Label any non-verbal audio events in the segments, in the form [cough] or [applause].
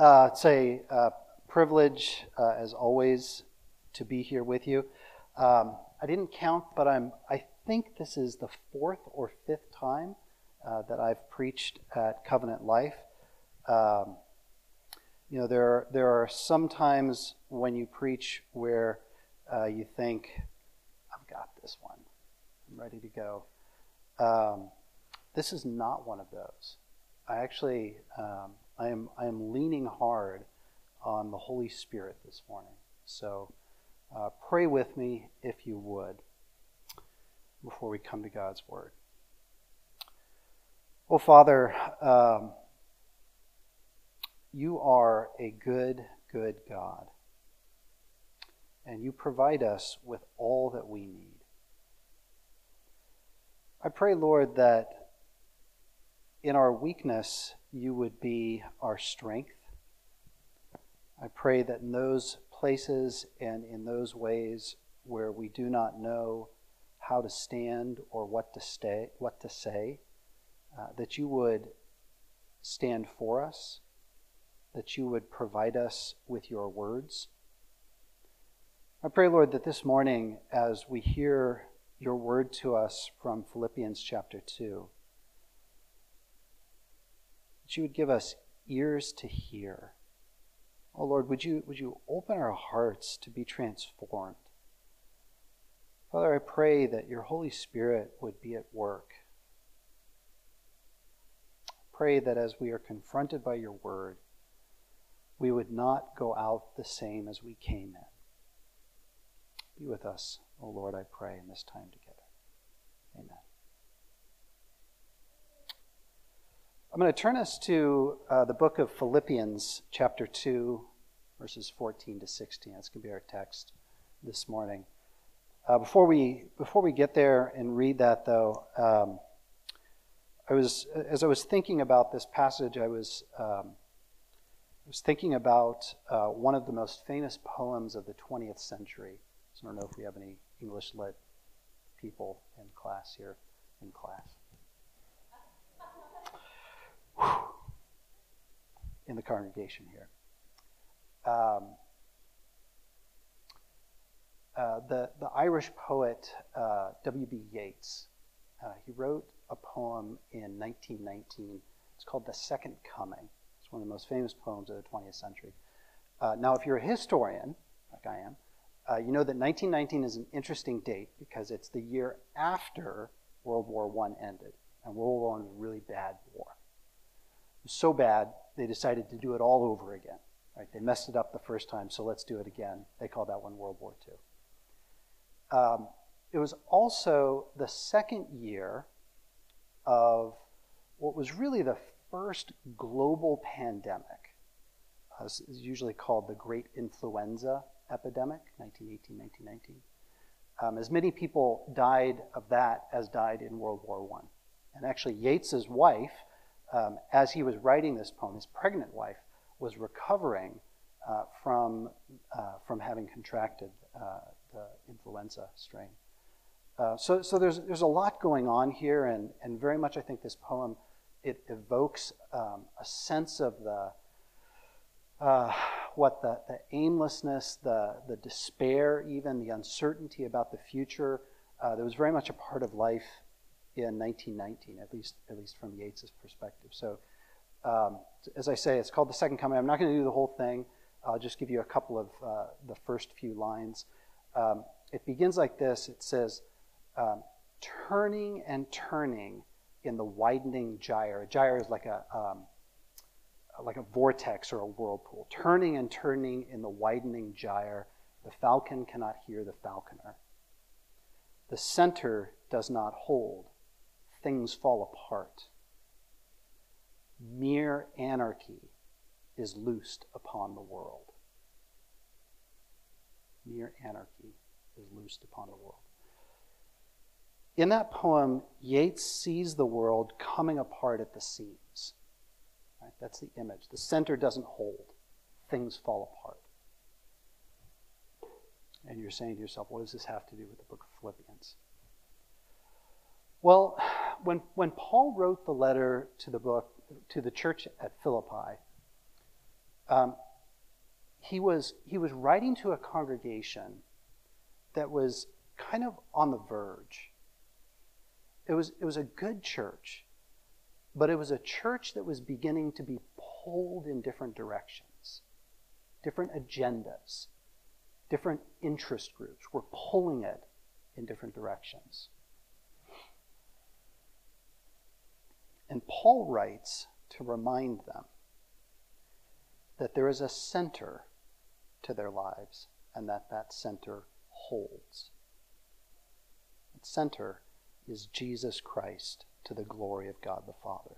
uh, it's a uh, privilege, uh, as always, to be here with you. Um, I didn't count, but I'm. I think this is the fourth or fifth time uh, that I've preached at Covenant Life. Um, you know, there there are some times when you preach where uh, you think, "I've got this one. I'm ready to go." Um, this is not one of those. I actually, um, I am, I am leaning hard on the Holy Spirit this morning. So, uh, pray with me if you would before we come to God's Word. Oh, Father, um, you are a good, good God. And you provide us with all that we need. I pray, Lord, that in our weakness, you would be our strength. I pray that in those places and in those ways where we do not know how to stand or what to stay, what to say, uh, that you would stand for us, that you would provide us with your words. I pray, Lord, that this morning, as we hear your word to us from Philippians chapter 2, that you would give us ears to hear. Oh Lord, would you, would you open our hearts to be transformed? Father, I pray that your Holy Spirit would be at work. Pray that as we are confronted by your word, we would not go out the same as we came in. Be with us, O oh Lord, I pray, in this time together. I'm going to turn us to uh, the book of Philippians, chapter 2, verses 14 to 16. That's going to be our text this morning. Uh, before, we, before we get there and read that, though, um, I was, as I was thinking about this passage, I was, um, I was thinking about uh, one of the most famous poems of the 20th century. So I don't know if we have any English lit people in class here, in class. In the congregation here. Um, uh, the, the Irish poet uh, W.B. Yeats, uh, he wrote a poem in 1919. It's called The Second Coming. It's one of the most famous poems of the 20th century. Uh, now, if you're a historian, like I am, uh, you know that 1919 is an interesting date because it's the year after World War I ended. And World War I was a really bad war It was so bad they decided to do it all over again. Right? They messed it up the first time, so let's do it again. They called that one World War II. Um, it was also the second year of what was really the first global pandemic. Uh, is usually called the Great Influenza Epidemic, 1918, 1919. Um, as many people died of that as died in World War I. And actually, Yeats's wife um, as he was writing this poem, his pregnant wife was recovering uh, from, uh, from having contracted uh, the influenza strain. Uh, so so there's, there's a lot going on here, and, and very much I think this poem it evokes um, a sense of the uh, what the, the aimlessness, the, the despair, even the uncertainty about the future uh, that was very much a part of life in 1919, at least at least from Yeats's perspective. So, um, as I say, it's called the Second Coming. I'm not going to do the whole thing. I'll just give you a couple of uh, the first few lines. Um, it begins like this. It says, um, "Turning and turning in the widening gyre. A gyre is like a um, like a vortex or a whirlpool. Turning and turning in the widening gyre. The falcon cannot hear the falconer. The center does not hold things fall apart. Mere anarchy is loosed upon the world. Mere anarchy is loosed upon the world. In that poem, Yeats sees the world coming apart at the seams. Right? That's the image. The center doesn't hold, things fall apart. And you're saying to yourself, what does this have to do with the book of Philippians? Well, when, when Paul wrote the letter to the book, to the church at Philippi, Um, he was he was writing to a congregation that was kind of on the verge. It was it was a good church, but it was a church that was beginning to be pulled in different directions, different agendas, different interest groups were pulling it in different directions. And Paul writes to remind them that there is a center to their lives and that that center holds. That center is Jesus Christ to the glory of God the Father.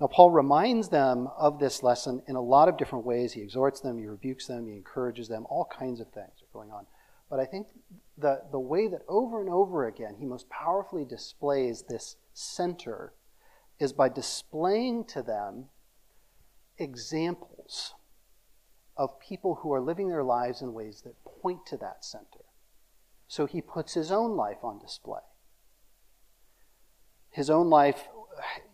Now, Paul reminds them of this lesson in a lot of different ways. He exhorts them, he rebukes them, he encourages them, all kinds of things are going on. But I think the, the way that over and over again he most powerfully displays this center is by displaying to them examples of people who are living their lives in ways that point to that center. So he puts his own life on display. His own life,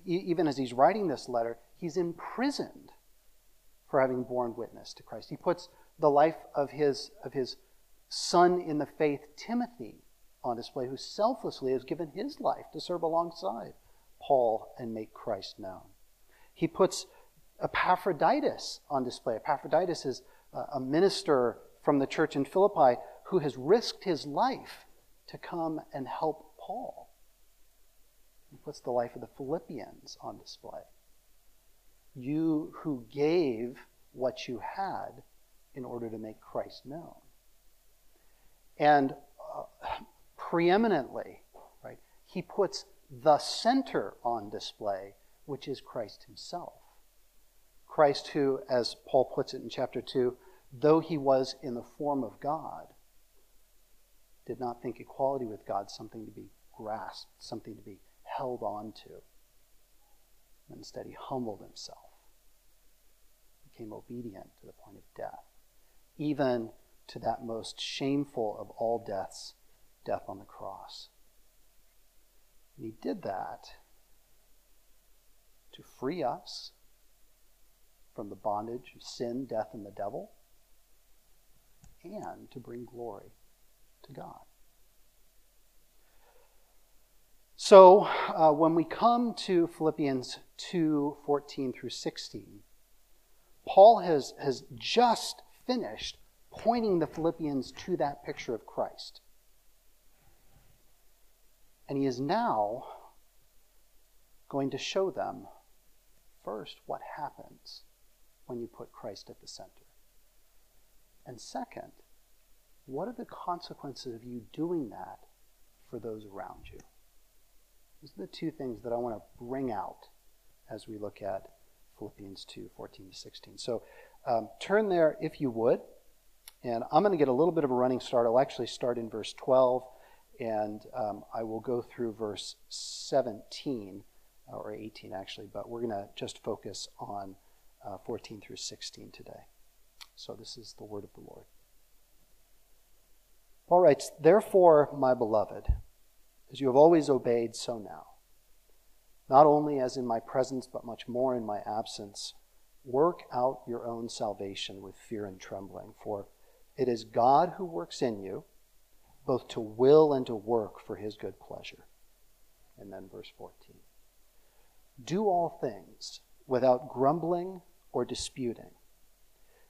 even as he's writing this letter, he's imprisoned for having borne witness to Christ. He puts the life of his, of his son in the faith, Timothy, on display, who selflessly has given his life to serve alongside Paul and make Christ known. He puts Epaphroditus on display. Epaphroditus is a minister from the church in Philippi who has risked his life to come and help Paul. He puts the life of the Philippians on display. You who gave what you had in order to make Christ known. And uh, preeminently, right, he puts the center on display, which is Christ himself. Christ, who, as Paul puts it in chapter 2, though he was in the form of God, did not think equality with God something to be grasped, something to be held on to. Instead, he humbled himself, became obedient to the point of death, even to that most shameful of all deaths, death on the cross. And he did that to free us from the bondage of sin, death, and the devil, and to bring glory to God. So, uh, when we come to Philippians 2 14 through 16, Paul has, has just finished pointing the Philippians to that picture of Christ. And he is now going to show them first what happens when you put Christ at the center. And second, what are the consequences of you doing that for those around you? These are the two things that I want to bring out as we look at Philippians 2 14 to 16. So um, turn there if you would. And I'm going to get a little bit of a running start. I'll actually start in verse 12, and um, I will go through verse 17, uh, or 18 actually, but we're going to just focus on uh, 14 through 16 today. So this is the word of the Lord. Paul writes, Therefore, my beloved, as you have always obeyed, so now, not only as in my presence, but much more in my absence, work out your own salvation with fear and trembling, for it is God who works in you, both to will and to work for his good pleasure. And then verse 14. Do all things without grumbling or disputing,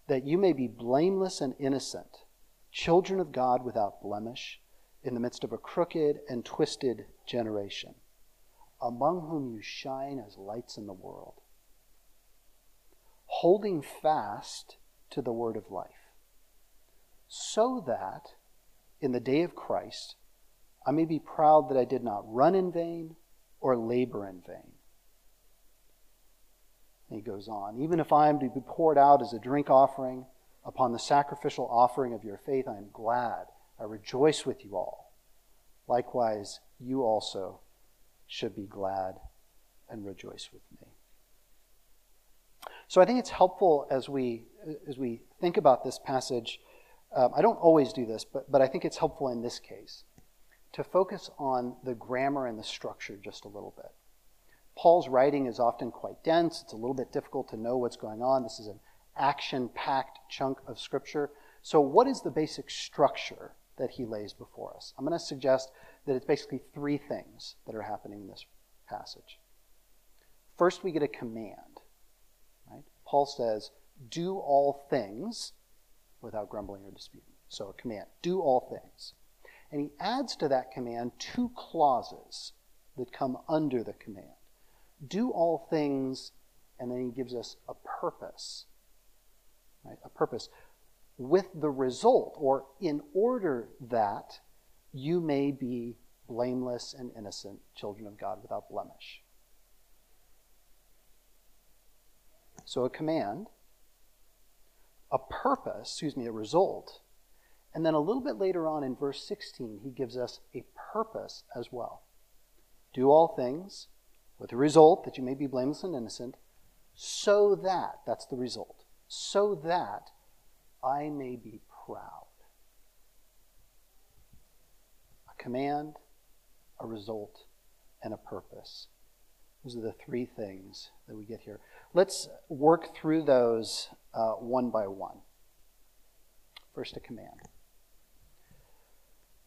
that you may be blameless and innocent, children of God without blemish, in the midst of a crooked and twisted generation, among whom you shine as lights in the world, holding fast to the word of life so that in the day of Christ I may be proud that I did not run in vain or labor in vain. And he goes on, even if I am to be poured out as a drink offering upon the sacrificial offering of your faith, I am glad. I rejoice with you all. Likewise, you also should be glad and rejoice with me. So I think it's helpful as we as we think about this passage um, I don't always do this, but, but I think it's helpful in this case to focus on the grammar and the structure just a little bit. Paul's writing is often quite dense. It's a little bit difficult to know what's going on. This is an action packed chunk of Scripture. So, what is the basic structure that he lays before us? I'm going to suggest that it's basically three things that are happening in this passage. First, we get a command. Right? Paul says, Do all things without grumbling or disputing. So, a command do all things. And he adds to that command two clauses that come under the command do all things, and then he gives us a purpose. Right? A purpose with the result, or in order that you may be blameless and innocent children of God without blemish. So a command, a purpose, excuse me, a result, and then a little bit later on in verse 16, he gives us a purpose as well. Do all things with the result that you may be blameless and innocent, so that, that's the result, so that I may be proud. A command, a result, and a purpose. Those are the three things that we get here. Let's work through those uh, one by one. First, a command.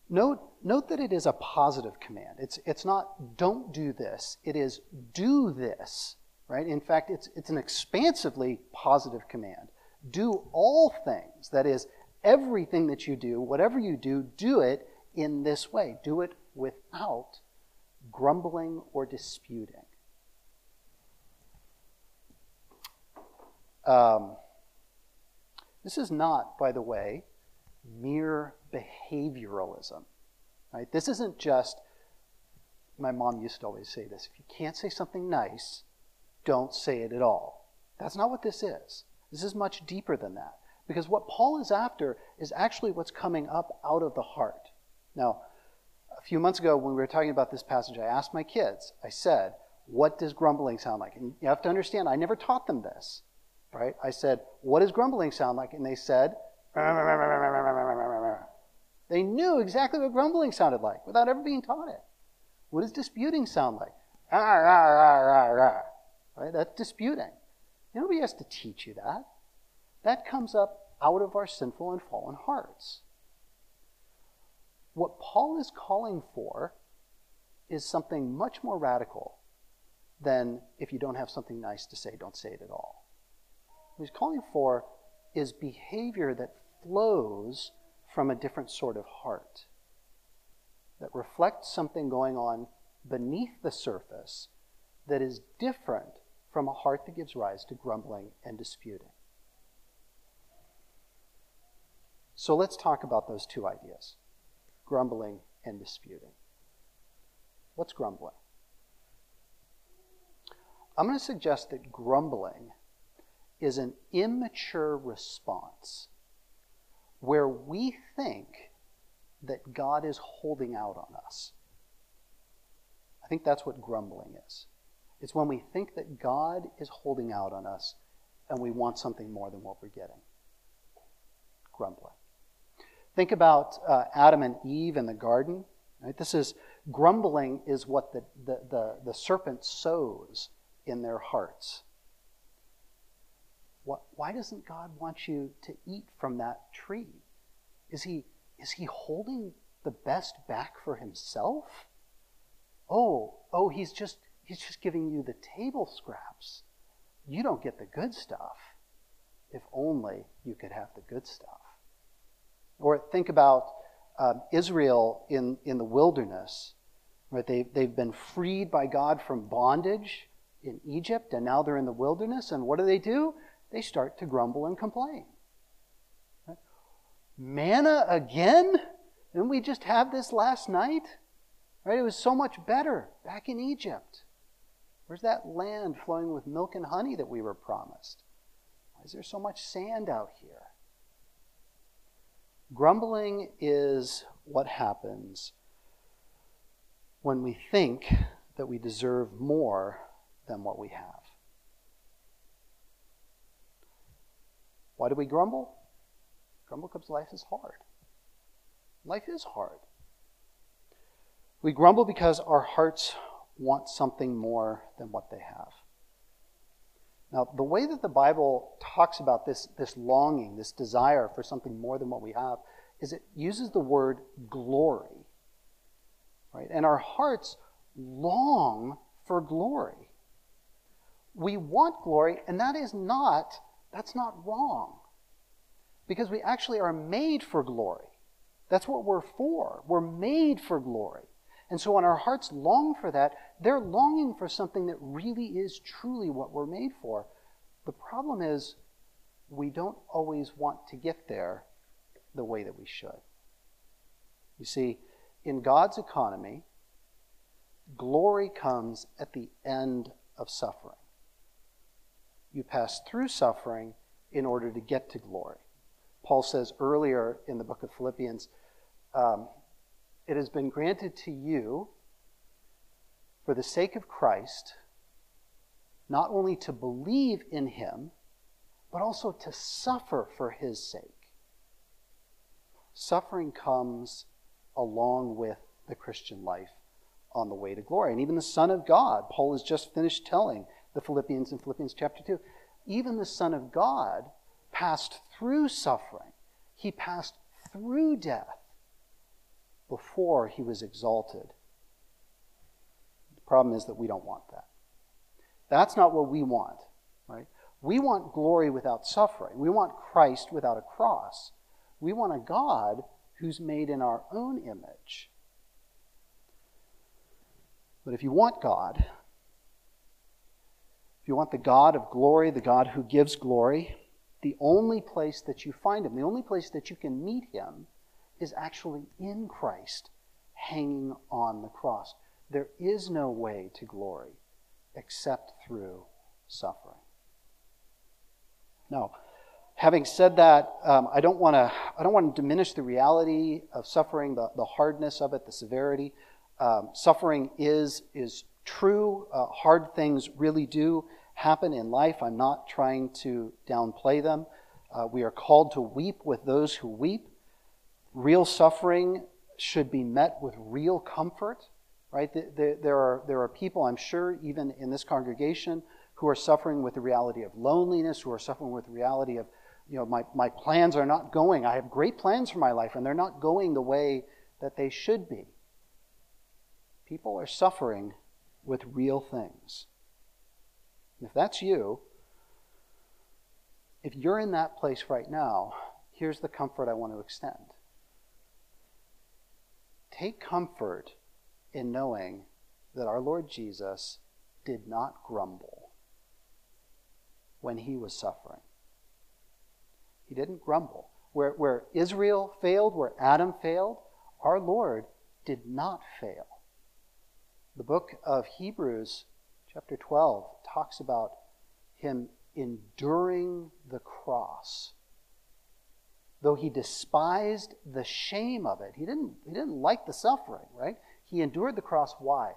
Note, note that it is a positive command. It's, it's not don't do this, it is do this, right? In fact, it's, it's an expansively positive command. Do all things. That is, everything that you do, whatever you do, do it in this way. Do it without grumbling or disputing. Um, this is not, by the way, mere behavioralism. Right? This isn't just, my mom used to always say this if you can't say something nice, don't say it at all. That's not what this is. This is much deeper than that. Because what Paul is after is actually what's coming up out of the heart. Now, a few months ago, when we were talking about this passage, I asked my kids, I said, What does grumbling sound like? And you have to understand, I never taught them this. Right? I said, What does grumbling sound like? And they said, they knew exactly what grumbling sounded like without ever being taught it. What does disputing sound like? Right? That's disputing. Nobody has to teach you that. That comes up out of our sinful and fallen hearts. What Paul is calling for is something much more radical than if you don't have something nice to say, don't say it at all. What he's calling for is behavior that flows from a different sort of heart that reflects something going on beneath the surface that is different from a heart that gives rise to grumbling and disputing. So let's talk about those two ideas grumbling and disputing. What's grumbling? I'm going to suggest that grumbling is an immature response where we think that God is holding out on us. I think that's what grumbling is. It's when we think that God is holding out on us and we want something more than what we're getting. Grumbling. Think about uh, Adam and Eve in the garden. Right? This is grumbling is what the, the, the, the serpent sows in their hearts. Why doesn't God want you to eat from that tree? Is he, is he holding the best back for himself? Oh, oh, he's just, he's just giving you the table scraps. You don't get the good stuff. If only you could have the good stuff. Or think about um, Israel in, in the wilderness. Right? They, they've been freed by God from bondage in Egypt, and now they're in the wilderness. And what do they do? They start to grumble and complain. Manna again? Didn't we just have this last night? Right? It was so much better back in Egypt. Where's that land flowing with milk and honey that we were promised? Why is there so much sand out here? Grumbling is what happens when we think that we deserve more than what we have. Why do we grumble? Grumble because life is hard. Life is hard. We grumble because our hearts want something more than what they have. Now, the way that the Bible talks about this, this longing, this desire for something more than what we have, is it uses the word glory. Right? And our hearts long for glory. We want glory, and that is not, that's not wrong. Because we actually are made for glory. That's what we're for. We're made for glory. And so when our hearts long for that, they're longing for something that really is truly what we're made for. The problem is we don't always want to get there the way that we should. You see, in God's economy, glory comes at the end of suffering. You pass through suffering in order to get to glory. Paul says earlier in the book of Philippians, um, it has been granted to you for the sake of Christ not only to believe in him, but also to suffer for his sake. Suffering comes along with the Christian life on the way to glory. And even the Son of God, Paul has just finished telling the Philippians in Philippians chapter 2, even the Son of God passed through suffering. He passed through death before he was exalted. The problem is that we don't want that. That's not what we want, right? We want glory without suffering. We want Christ without a cross. We want a God who's made in our own image. But if you want God, if you want the God of glory, the God who gives glory, the only place that you find him, the only place that you can meet him, is actually in Christ, hanging on the cross. There is no way to glory except through suffering. Now, having said that, um, I don't want to I don't want to diminish the reality of suffering, the, the hardness of it, the severity. Um, suffering is is true. Uh, hard things really do happen in life. I'm not trying to downplay them. Uh, we are called to weep with those who weep. Real suffering should be met with real comfort, right? There are, there are people, I'm sure, even in this congregation, who are suffering with the reality of loneliness, who are suffering with the reality of, you know, my, my plans are not going. I have great plans for my life, and they're not going the way that they should be. People are suffering with real things. If that's you, if you're in that place right now, here's the comfort I want to extend. Take comfort in knowing that our Lord Jesus did not grumble when he was suffering. He didn't grumble. Where, where Israel failed, where Adam failed, our Lord did not fail. The book of Hebrews, chapter 12, talks about him enduring the cross though he despised the shame of it. He didn't, he didn't like the suffering, right? He endured the cross. Why?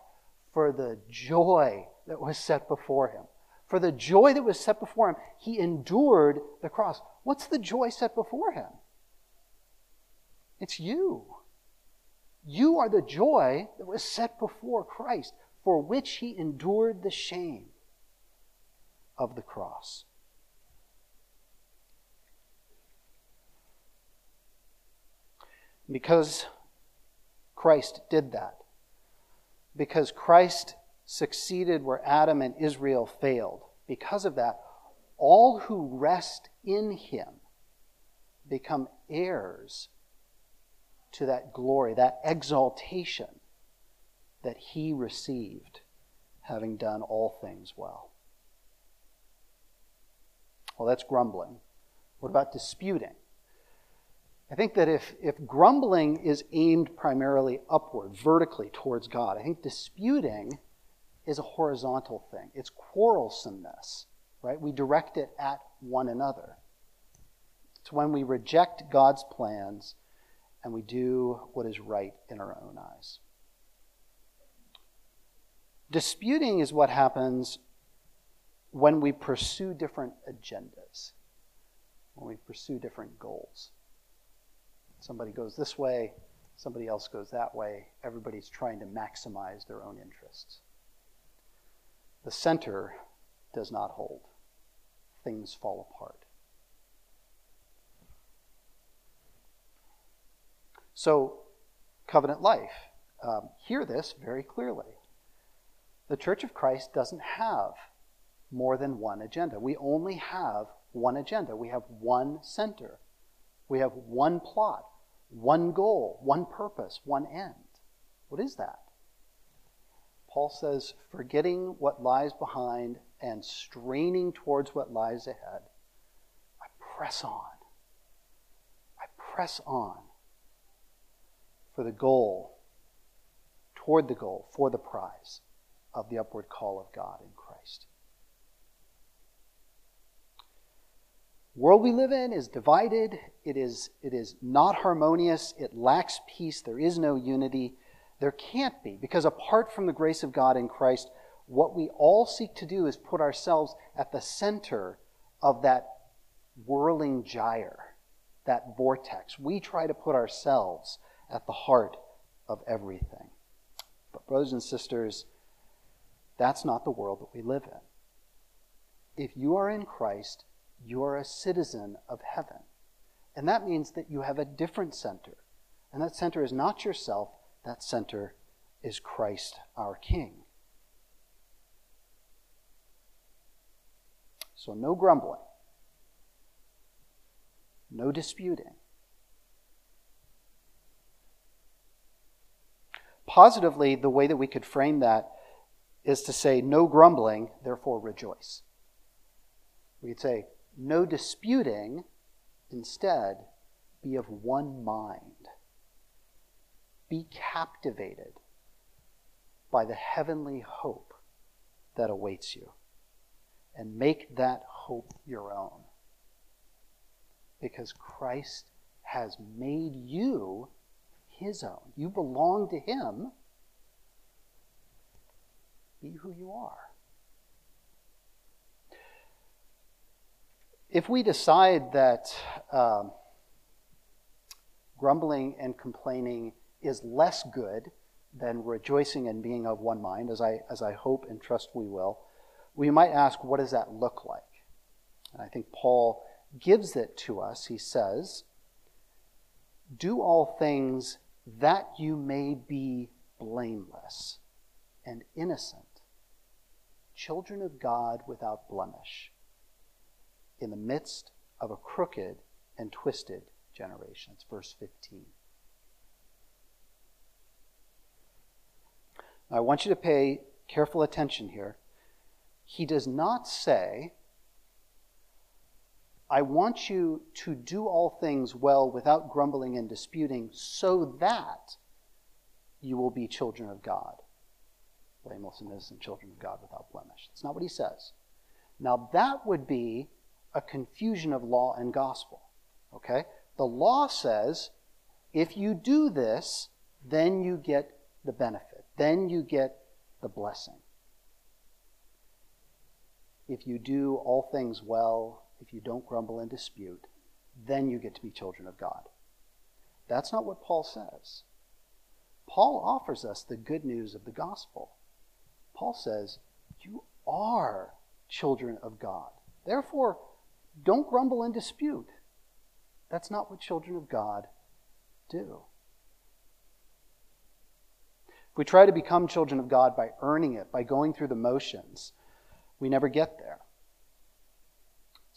For the joy that was set before him. For the joy that was set before him, he endured the cross. What's the joy set before him? It's you. You are the joy that was set before Christ, for which he endured the shame of the cross. Because Christ did that. Because Christ succeeded where Adam and Israel failed. Because of that, all who rest in him become heirs to that glory, that exaltation that he received, having done all things well. Well, that's grumbling. What about disputing? I think that if, if grumbling is aimed primarily upward, vertically towards God, I think disputing is a horizontal thing. It's quarrelsomeness, right? We direct it at one another. It's when we reject God's plans and we do what is right in our own eyes. Disputing is what happens when we pursue different agendas, when we pursue different goals. Somebody goes this way, somebody else goes that way. Everybody's trying to maximize their own interests. the center does not hold. Things fall apart. So, covenant life. Um, hear this very clearly. The Church of Christ doesn't have more than one agenda. We only have one agenda. We have one center. We have one plot, one goal, one purpose, one end. What is that? Paul says, forgetting what lies behind and straining towards what lies ahead, I press on. I press on for the goal, toward the goal, for the prize of the upward call of God in Christ. world we live in is divided. It is, it is not harmonious. It lacks peace. There is no unity. There can't be, because apart from the grace of God in Christ, what we all seek to do is put ourselves at the center of that whirling gyre, that vortex. We try to put ourselves at the heart of everything. But, brothers and sisters, that's not the world that we live in. If you are in Christ, you are a citizen of heaven. And that means that you have a different center. And that center is not yourself, that center is Christ our King. So, no grumbling, no disputing. Positively, the way that we could frame that is to say, no grumbling, therefore rejoice. We could say, no disputing, instead, be of one mind. Be captivated by the heavenly hope that awaits you. And make that hope your own. Because Christ has made you his own. You belong to him. Be who you are. If we decide that um, grumbling and complaining is less good than rejoicing and being of one mind, as I, as I hope and trust we will, we might ask, what does that look like? And I think Paul gives it to us. He says, Do all things that you may be blameless and innocent, children of God without blemish in the midst of a crooked and twisted generation. It's verse 15. Now, I want you to pay careful attention here. He does not say, I want you to do all things well without grumbling and disputing, so that you will be children of God. Blameless and innocent children of God without blemish. That's not what he says. Now, that would be a confusion of law and gospel. Okay? The law says if you do this, then you get the benefit, then you get the blessing. If you do all things well, if you don't grumble and dispute, then you get to be children of God. That's not what Paul says. Paul offers us the good news of the gospel. Paul says, You are children of God. Therefore, don't grumble and dispute. That's not what children of God do. If we try to become children of God by earning it, by going through the motions, we never get there.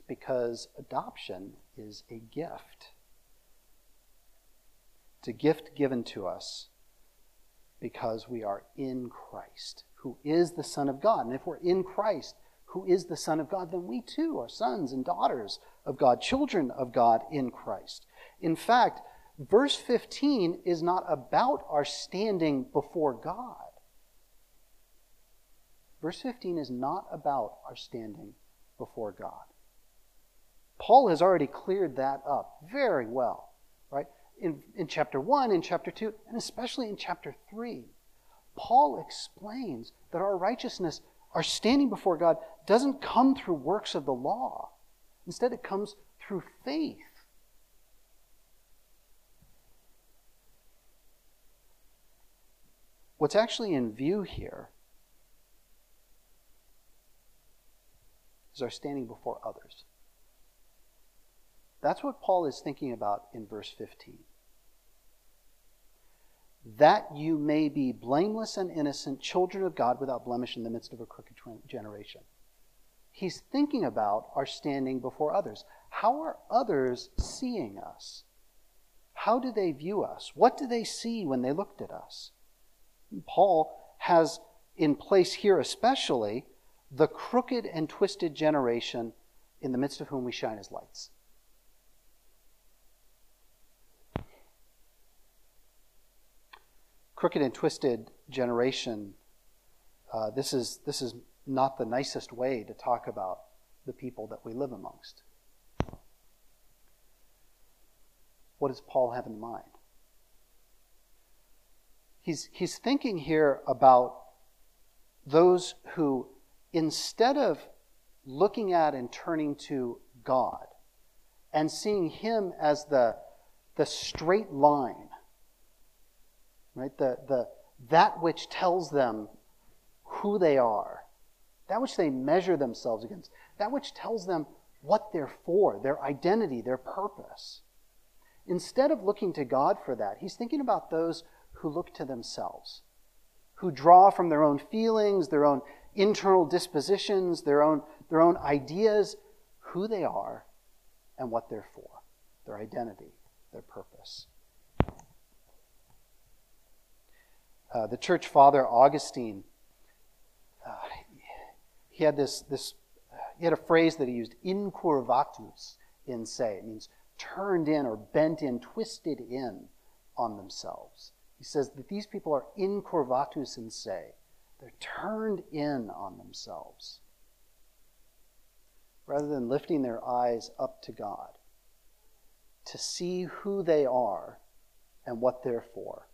Because adoption is a gift. It's a gift given to us because we are in Christ, who is the Son of God. And if we're in Christ, who is the Son of God, then we too are sons and daughters of God, children of God in Christ. In fact, verse 15 is not about our standing before God. Verse 15 is not about our standing before God. Paul has already cleared that up very well, right? In, in chapter 1, in chapter 2, and especially in chapter 3. Paul explains that our righteousness our standing before God doesn't come through works of the law. Instead, it comes through faith. What's actually in view here is our standing before others. That's what Paul is thinking about in verse 15. That you may be blameless and innocent, children of God without blemish in the midst of a crooked generation. He's thinking about our standing before others. How are others seeing us? How do they view us? What do they see when they looked at us? Paul has in place here, especially, the crooked and twisted generation in the midst of whom we shine as lights. Crooked and twisted generation. Uh, this is this is not the nicest way to talk about the people that we live amongst. What does Paul have in mind? He's, he's thinking here about those who instead of looking at and turning to God and seeing Him as the, the straight line, right? The, the, that which tells them who they are, that which they measure themselves against, that which tells them what they're for, their identity, their purpose. Instead of looking to God for that, he's thinking about those who look to themselves, who draw from their own feelings, their own internal dispositions, their own, their own ideas, who they are and what they're for, their identity, their purpose. Uh, the church father Augustine, uh, he had this, this he had a phrase that he used, incurvatus in se. It means turned in or bent in, twisted in on themselves. He says that these people are incurvatus in se. They're turned in on themselves rather than lifting their eyes up to God to see who they are and what they're for.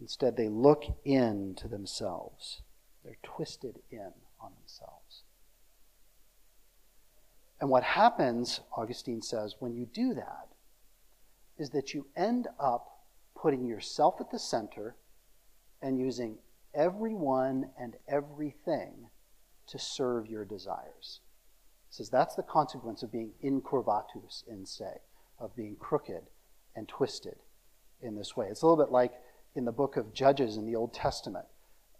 Instead, they look into themselves. They're twisted in on themselves. And what happens, Augustine says, when you do that, is that you end up putting yourself at the center and using everyone and everything to serve your desires. He says that's the consequence of being incurvatus in se, of being crooked and twisted in this way. It's a little bit like in the book of Judges in the Old Testament.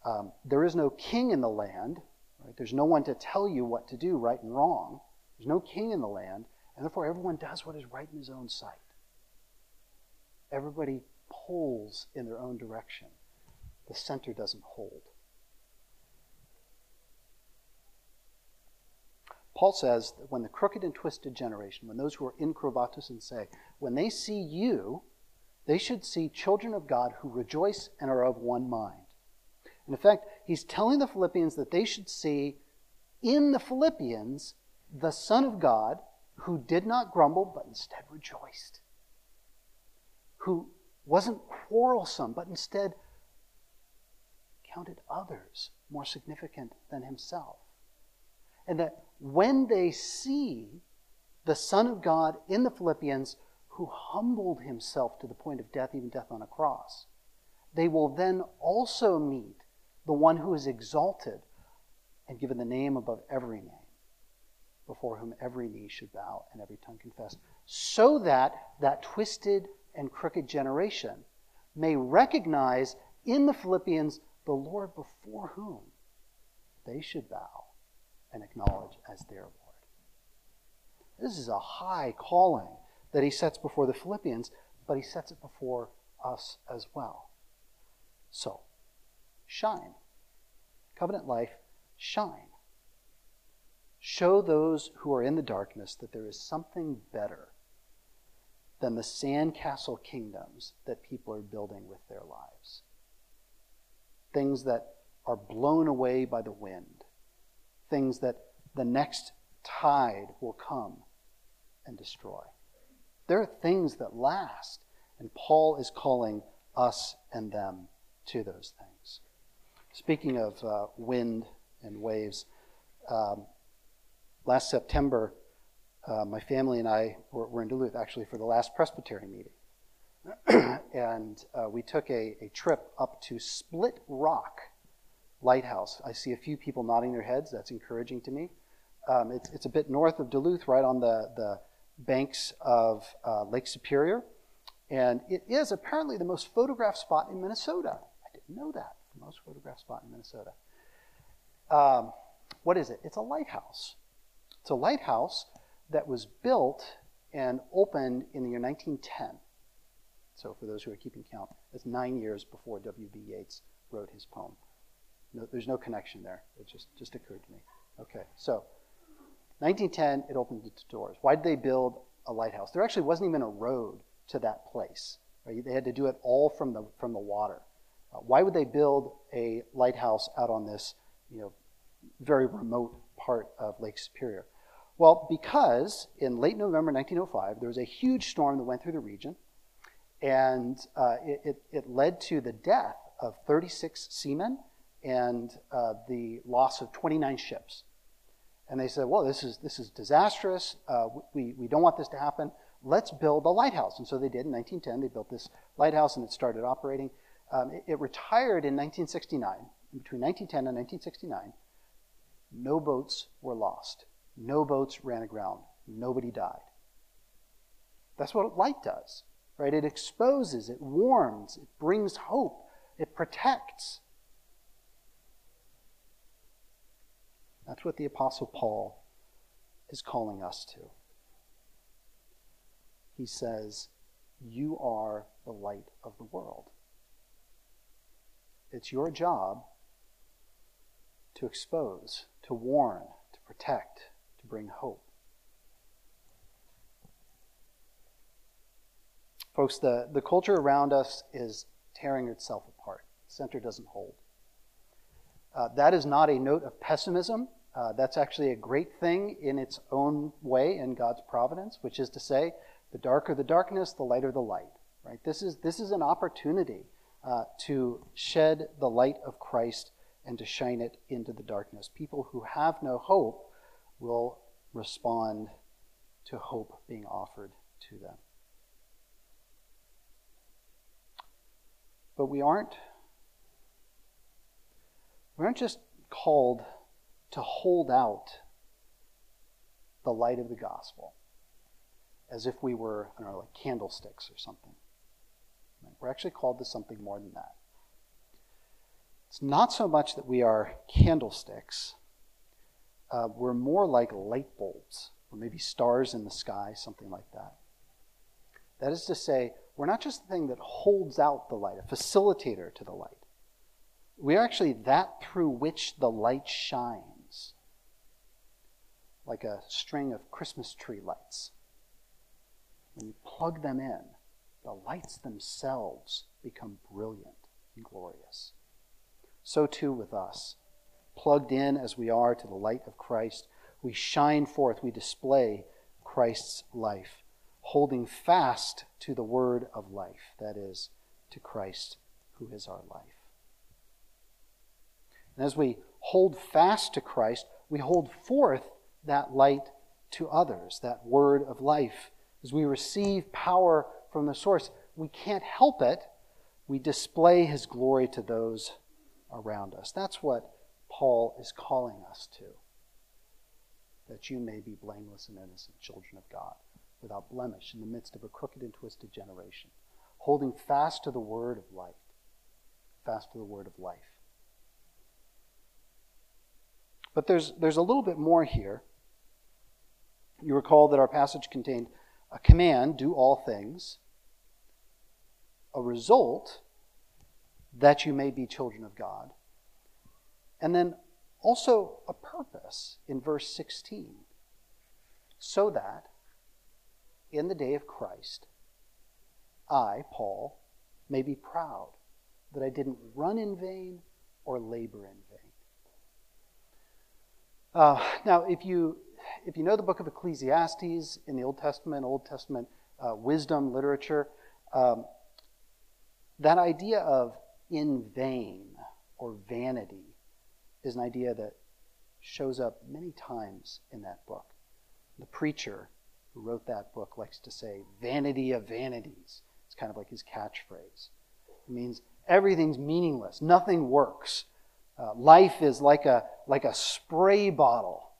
Um, there is no king in the land, right? There's no one to tell you what to do, right and wrong. There's no king in the land, and therefore everyone does what is right in his own sight. Everybody pulls in their own direction the center doesn't hold. Paul says that when the crooked and twisted generation, when those who are incurvatus in se, when they see you, they should see children of God who rejoice and are of one mind. And in fact, he's telling the Philippians that they should see in the Philippians the Son of God who did not grumble, but instead rejoiced, who wasn't quarrelsome, but instead counted others more significant than himself. And that when they see the Son of God in the Philippians, who humbled himself to the point of death, even death on a cross, they will then also meet the one who is exalted and given the name above every name, before whom every knee should bow and every tongue confess, so that that twisted and crooked generation may recognize in the Philippians the Lord before whom they should bow and acknowledge as their Lord. This is a high calling that he sets before the Philippians, but he sets it before us as well. So, shine. Covenant life, shine. Show those who are in the darkness that there is something better than the sandcastle kingdoms that people are building with their lives things that are blown away by the wind, things that the next tide will come and destroy. There are things that last, and Paul is calling us and them to those things. Speaking of uh, wind and waves, um, last September, uh, my family and I were, were in Duluth actually for the last Presbytery meeting. [clears throat] and uh, we took a, a trip up to Split Rock Lighthouse. I see a few people nodding their heads. That's encouraging to me. Um, it's, it's a bit north of Duluth, right on the, the banks of uh, Lake Superior. And it is apparently the most photographed spot in Minnesota. I didn't know that. The most photographed spot in Minnesota. Um, what is it? It's a lighthouse. It's a lighthouse that was built and opened in the year 1910. So, for those who are keeping count, that's nine years before W.B. Yeats wrote his poem. No, there's no connection there. It just, just occurred to me. Okay, so 1910, it opened its doors. Why did they build a lighthouse? There actually wasn't even a road to that place. Right? They had to do it all from the, from the water. Uh, why would they build a lighthouse out on this you know, very remote part of Lake Superior? Well, because in late November 1905, there was a huge storm that went through the region, and uh, it, it, it, led to the death of 36 seamen and uh, the loss of 29 ships. And they said, well, this is, this is disastrous. Uh, we, we don't want this to happen. Let's build a lighthouse. And so they did in 1910. They built this lighthouse and it started operating. Um, it, it retired in 1969. Between 1910 and 1969, no boats were lost. No boats ran aground. Nobody died. That's what light does, right? It exposes, it warms, it brings hope, it protects. That's what the Apostle Paul is calling us to. He says, You are the light of the world. It's your job to expose, to warn, to protect, to bring hope. Folks, the, the culture around us is tearing itself apart. Center doesn't hold. Uh, that is not a note of pessimism. Uh, that's actually a great thing in its own way in God's providence, which is to say, the darker the darkness, the lighter the light. Right? This is this is an opportunity uh, to shed the light of Christ and to shine it into the darkness. People who have no hope will respond to hope being offered to them. But we aren't we aren't just called to hold out the light of the gospel as if we were, I don't know, like candlesticks or something. We're actually called to something more than that. It's not so much that we are candlesticks, uh, we're more like light bulbs, or maybe stars in the sky, something like that. That is to say, we're not just the thing that holds out the light, a facilitator to the light. We're actually that through which the light shines, like a string of Christmas tree lights. When you plug them in, the lights themselves become brilliant and glorious. So too with us. Plugged in as we are to the light of Christ, we shine forth, we display Christ's life, holding fast to the word of life, that is, to Christ who is our life. And as we hold fast to Christ, we hold forth that light to others, that word of life. As we receive power from the source, we can't help it. We display his glory to those around us. That's what Paul is calling us to. That you may be blameless and innocent children of God, without blemish in the midst of a crooked and twisted generation, holding fast to the word of life, fast to the word of life. But there's, there's a little bit more here. You recall that our passage contained a command, do all things, a result, that you may be children of God, and then also a purpose in verse 16, so that in the day of Christ, I, Paul, may be proud that I didn't run in vain or labor in vain. Uh, now, if you if you know the book of Ecclesiastes in the Old Testament, Old Testament uh, wisdom literature, um, that idea of in vain or vanity is an idea that shows up many times in that book. The preacher who wrote that book likes to say, vanity of vanities. It's kind of like his catchphrase. It means everything's meaningless, nothing works. Uh, life is like a, like a spray bottle.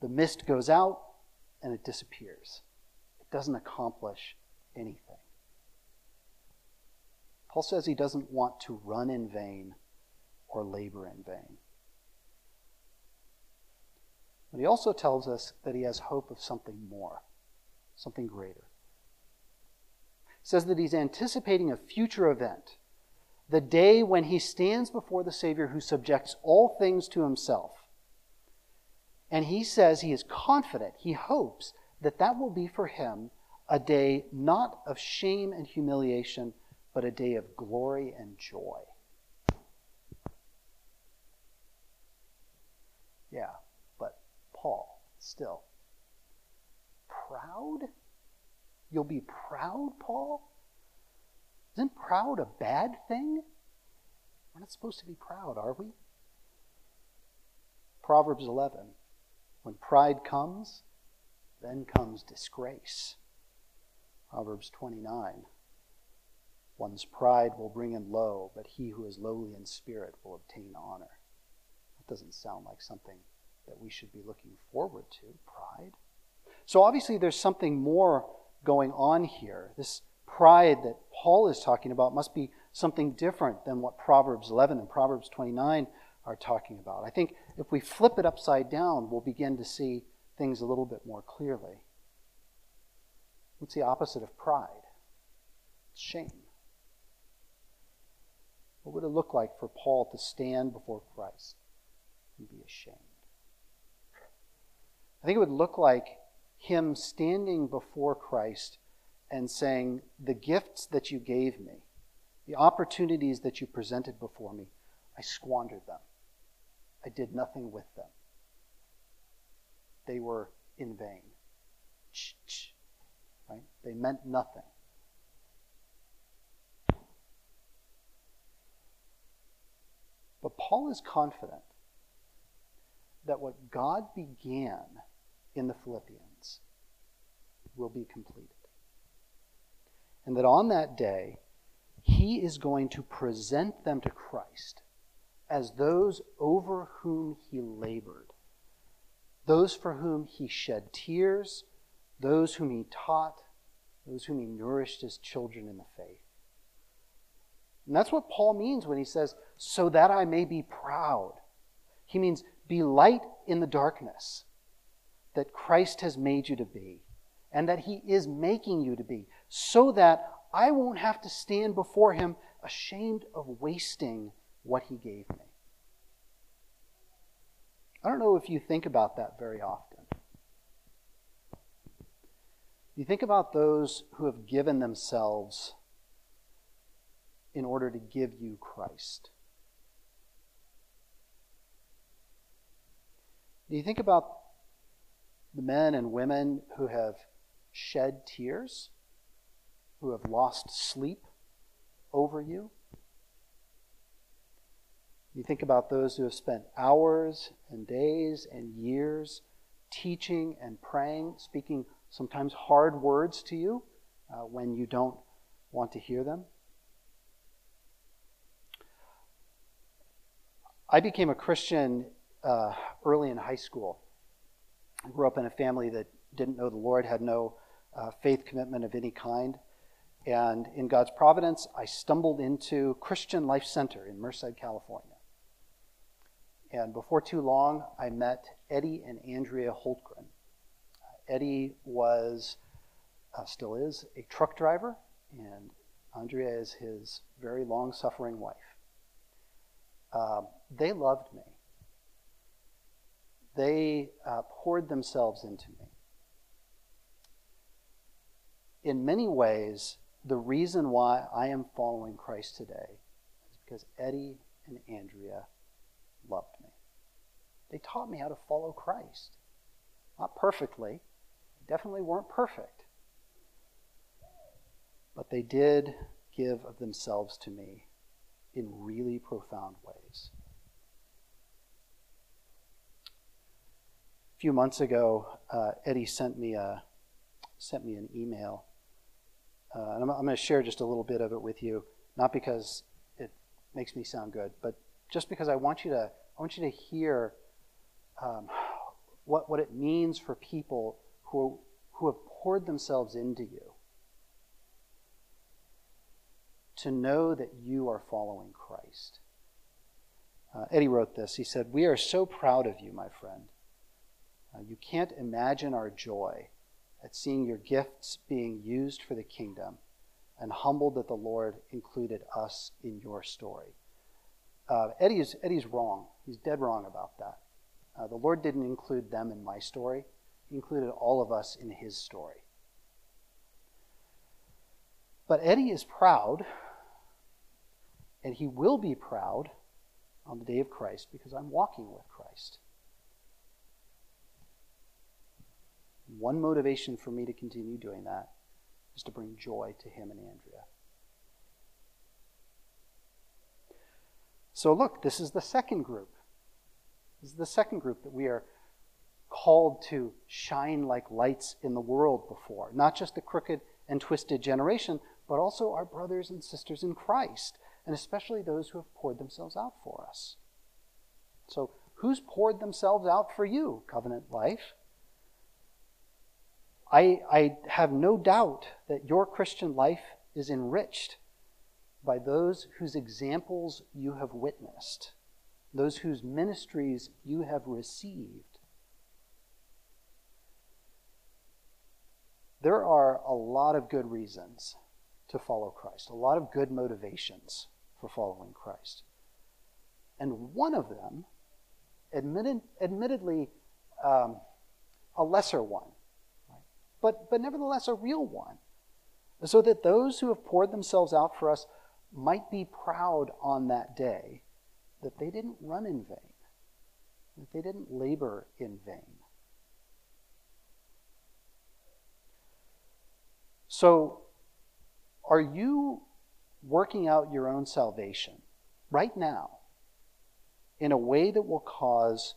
The mist goes out and it disappears. It doesn't accomplish anything. Paul says he doesn't want to run in vain or labor in vain. But he also tells us that he has hope of something more, something greater. He says that he's anticipating a future event, the day when he stands before the Savior who subjects all things to himself. And he says he is confident, he hopes that that will be for him a day not of shame and humiliation but a day of glory and joy. Yeah, but Paul, still. Proud? You'll be proud, Paul? Isn't proud a bad thing? We're not supposed to be proud, are we? Proverbs 11. When pride comes, then comes disgrace. Proverbs 29. One's pride will bring him low, but he who is lowly in spirit will obtain honor. That doesn't sound like something that we should be looking forward to, pride. So obviously, there's something more going on here. This pride that Paul is talking about must be something different than what Proverbs 11 and Proverbs 29 are talking about. I think if we flip it upside down, we'll begin to see things a little bit more clearly. What's the opposite of pride? It's Shame. What would it look like for Paul to stand before Christ and be ashamed? I think it would look like him standing before Christ and saying, The gifts that you gave me, the opportunities that you presented before me, I squandered them. I did nothing with them. They were in vain. Right? They meant nothing. But Paul is confident that what God began in the Philippians will be completed. And that on that day, he is going to present them to Christ as those over whom he labored, those for whom he shed tears, those whom he taught, those whom he nourished as children in the faith. And that's what Paul means when he says, so that I may be proud. He means be light in the darkness that Christ has made you to be and that he is making you to be, so that I won't have to stand before him ashamed of wasting what he gave me. I don't know if you think about that very often. You think about those who have given themselves in order to give you Christ. Do you think about the men and women who have shed tears, who have lost sleep over you? You think about those who have spent hours and days and years teaching and praying, speaking sometimes hard words to you uh, when you don't want to hear them. I became a Christian uh, early in high school. I grew up in a family that didn't know the Lord, had no uh, faith commitment of any kind. And in God's providence, I stumbled into Christian Life Center in Merced, California. And before too long, I met Eddie and Andrea Holtgren. Uh, Eddie was, uh, still is, a truck driver, and Andrea is his very long suffering wife. Um, they loved me. They uh, poured themselves into me. In many ways, the reason why I am following Christ today is because Eddie and Andrea loved. They taught me how to follow Christ. Not perfectly, definitely weren't perfect. But they did give of themselves to me in really profound ways. A few months ago, uh, Eddie sent me a sent me an email, uh, and I'm, I'm going to share just a little bit of it with you, not because it makes me sound good, but just because I want you to I want you to hear um, what, what it means for people who, who have poured themselves into you to know that you are following Christ. Uh, Eddie wrote this. He said, We are so proud of you, my friend. Uh, you can't imagine our joy at seeing your gifts being used for the kingdom and humbled that the Lord included us in your story. Uh, Eddie is, Eddie's wrong. He's dead wrong about that. Uh, the Lord didn't include them in my story, He included all of us in His story. But Eddie is proud, and he will be proud on the day of Christ because I'm walking with Christ. One motivation for me to continue doing that is to bring joy to him and Andrea. So, look, this is the second group. This is the second group that we are called to shine like lights in the world before. Not just the crooked and twisted generation, but also our brothers and sisters in Christ, and especially those who have poured themselves out for us. So, who's poured themselves out for you, covenant life? I, I have no doubt that your Christian life is enriched by those whose examples you have witnessed, those whose ministries you have received. There are a lot of good reasons to follow Christ, a lot of good motivations for following Christ. And one of them, admitted, admittedly, um, a lesser one, but, but nevertheless a real one, so that those who have poured themselves out for us might be proud on that day that they didn't run in vain, that they didn't labor in vain. So, are you working out your own salvation right now in a way that will cause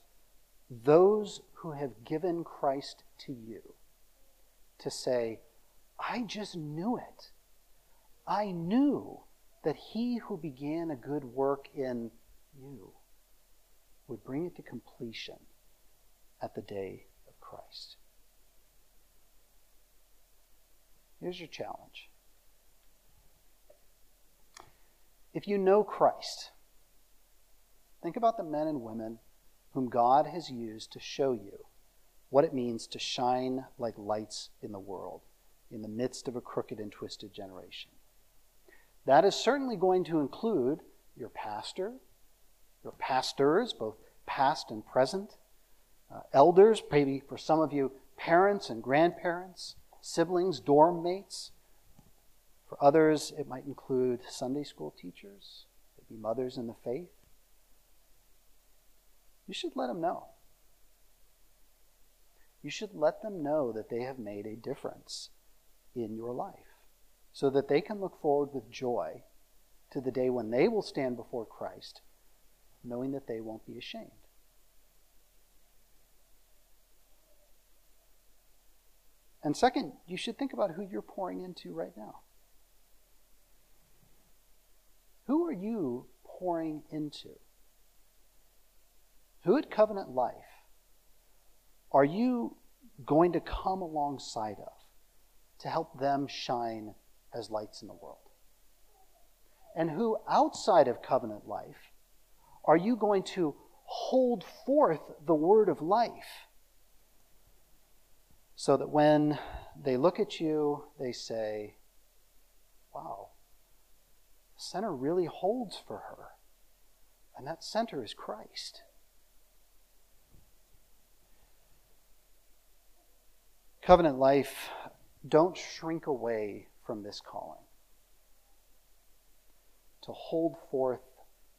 those who have given Christ to you to say, I just knew it. I knew that he who began a good work in you would bring it to completion at the day of Christ. Here's your challenge. If you know Christ, think about the men and women whom God has used to show you what it means to shine like lights in the world in the midst of a crooked and twisted generation. That is certainly going to include your pastor, your pastors, both past and present, uh, elders, maybe for some of you, parents and grandparents, siblings, dorm mates. For others, it might include Sunday school teachers, maybe mothers in the faith. You should let them know you should let them know that they have made a difference in your life so that they can look forward with joy to the day when they will stand before Christ, knowing that they won't be ashamed. And second, you should think about who you're pouring into right now. Who are you pouring into? Who at Covenant Life are you going to come alongside of to help them shine as lights in the world? And who outside of covenant life are you going to hold forth the word of life so that when they look at you, they say, Wow, center really holds for her. And that center is Christ. Covenant life, don't shrink away from this calling. To hold forth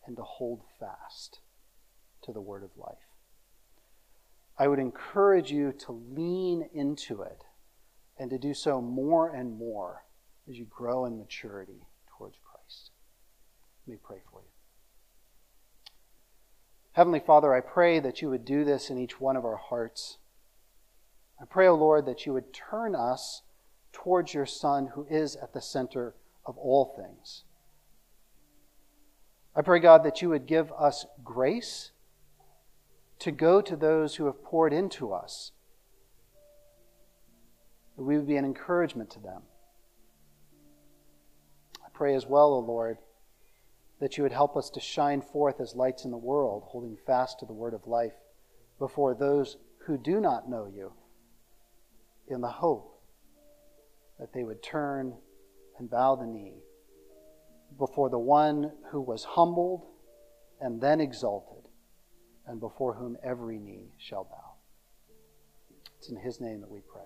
and to hold fast to the word of life. I would encourage you to lean into it and to do so more and more as you grow in maturity towards Christ. Let me pray for you. Heavenly Father, I pray that you would do this in each one of our hearts. I pray, O oh Lord, that you would turn us towards your Son who is at the center of all things. I pray, God, that you would give us grace to go to those who have poured into us, that we would be an encouragement to them. I pray as well, O Lord, that you would help us to shine forth as lights in the world, holding fast to the word of life before those who do not know you, in the hope that they would turn and bow the knee before the one who was humbled and then exalted, and before whom every knee shall bow. It's in his name that we pray.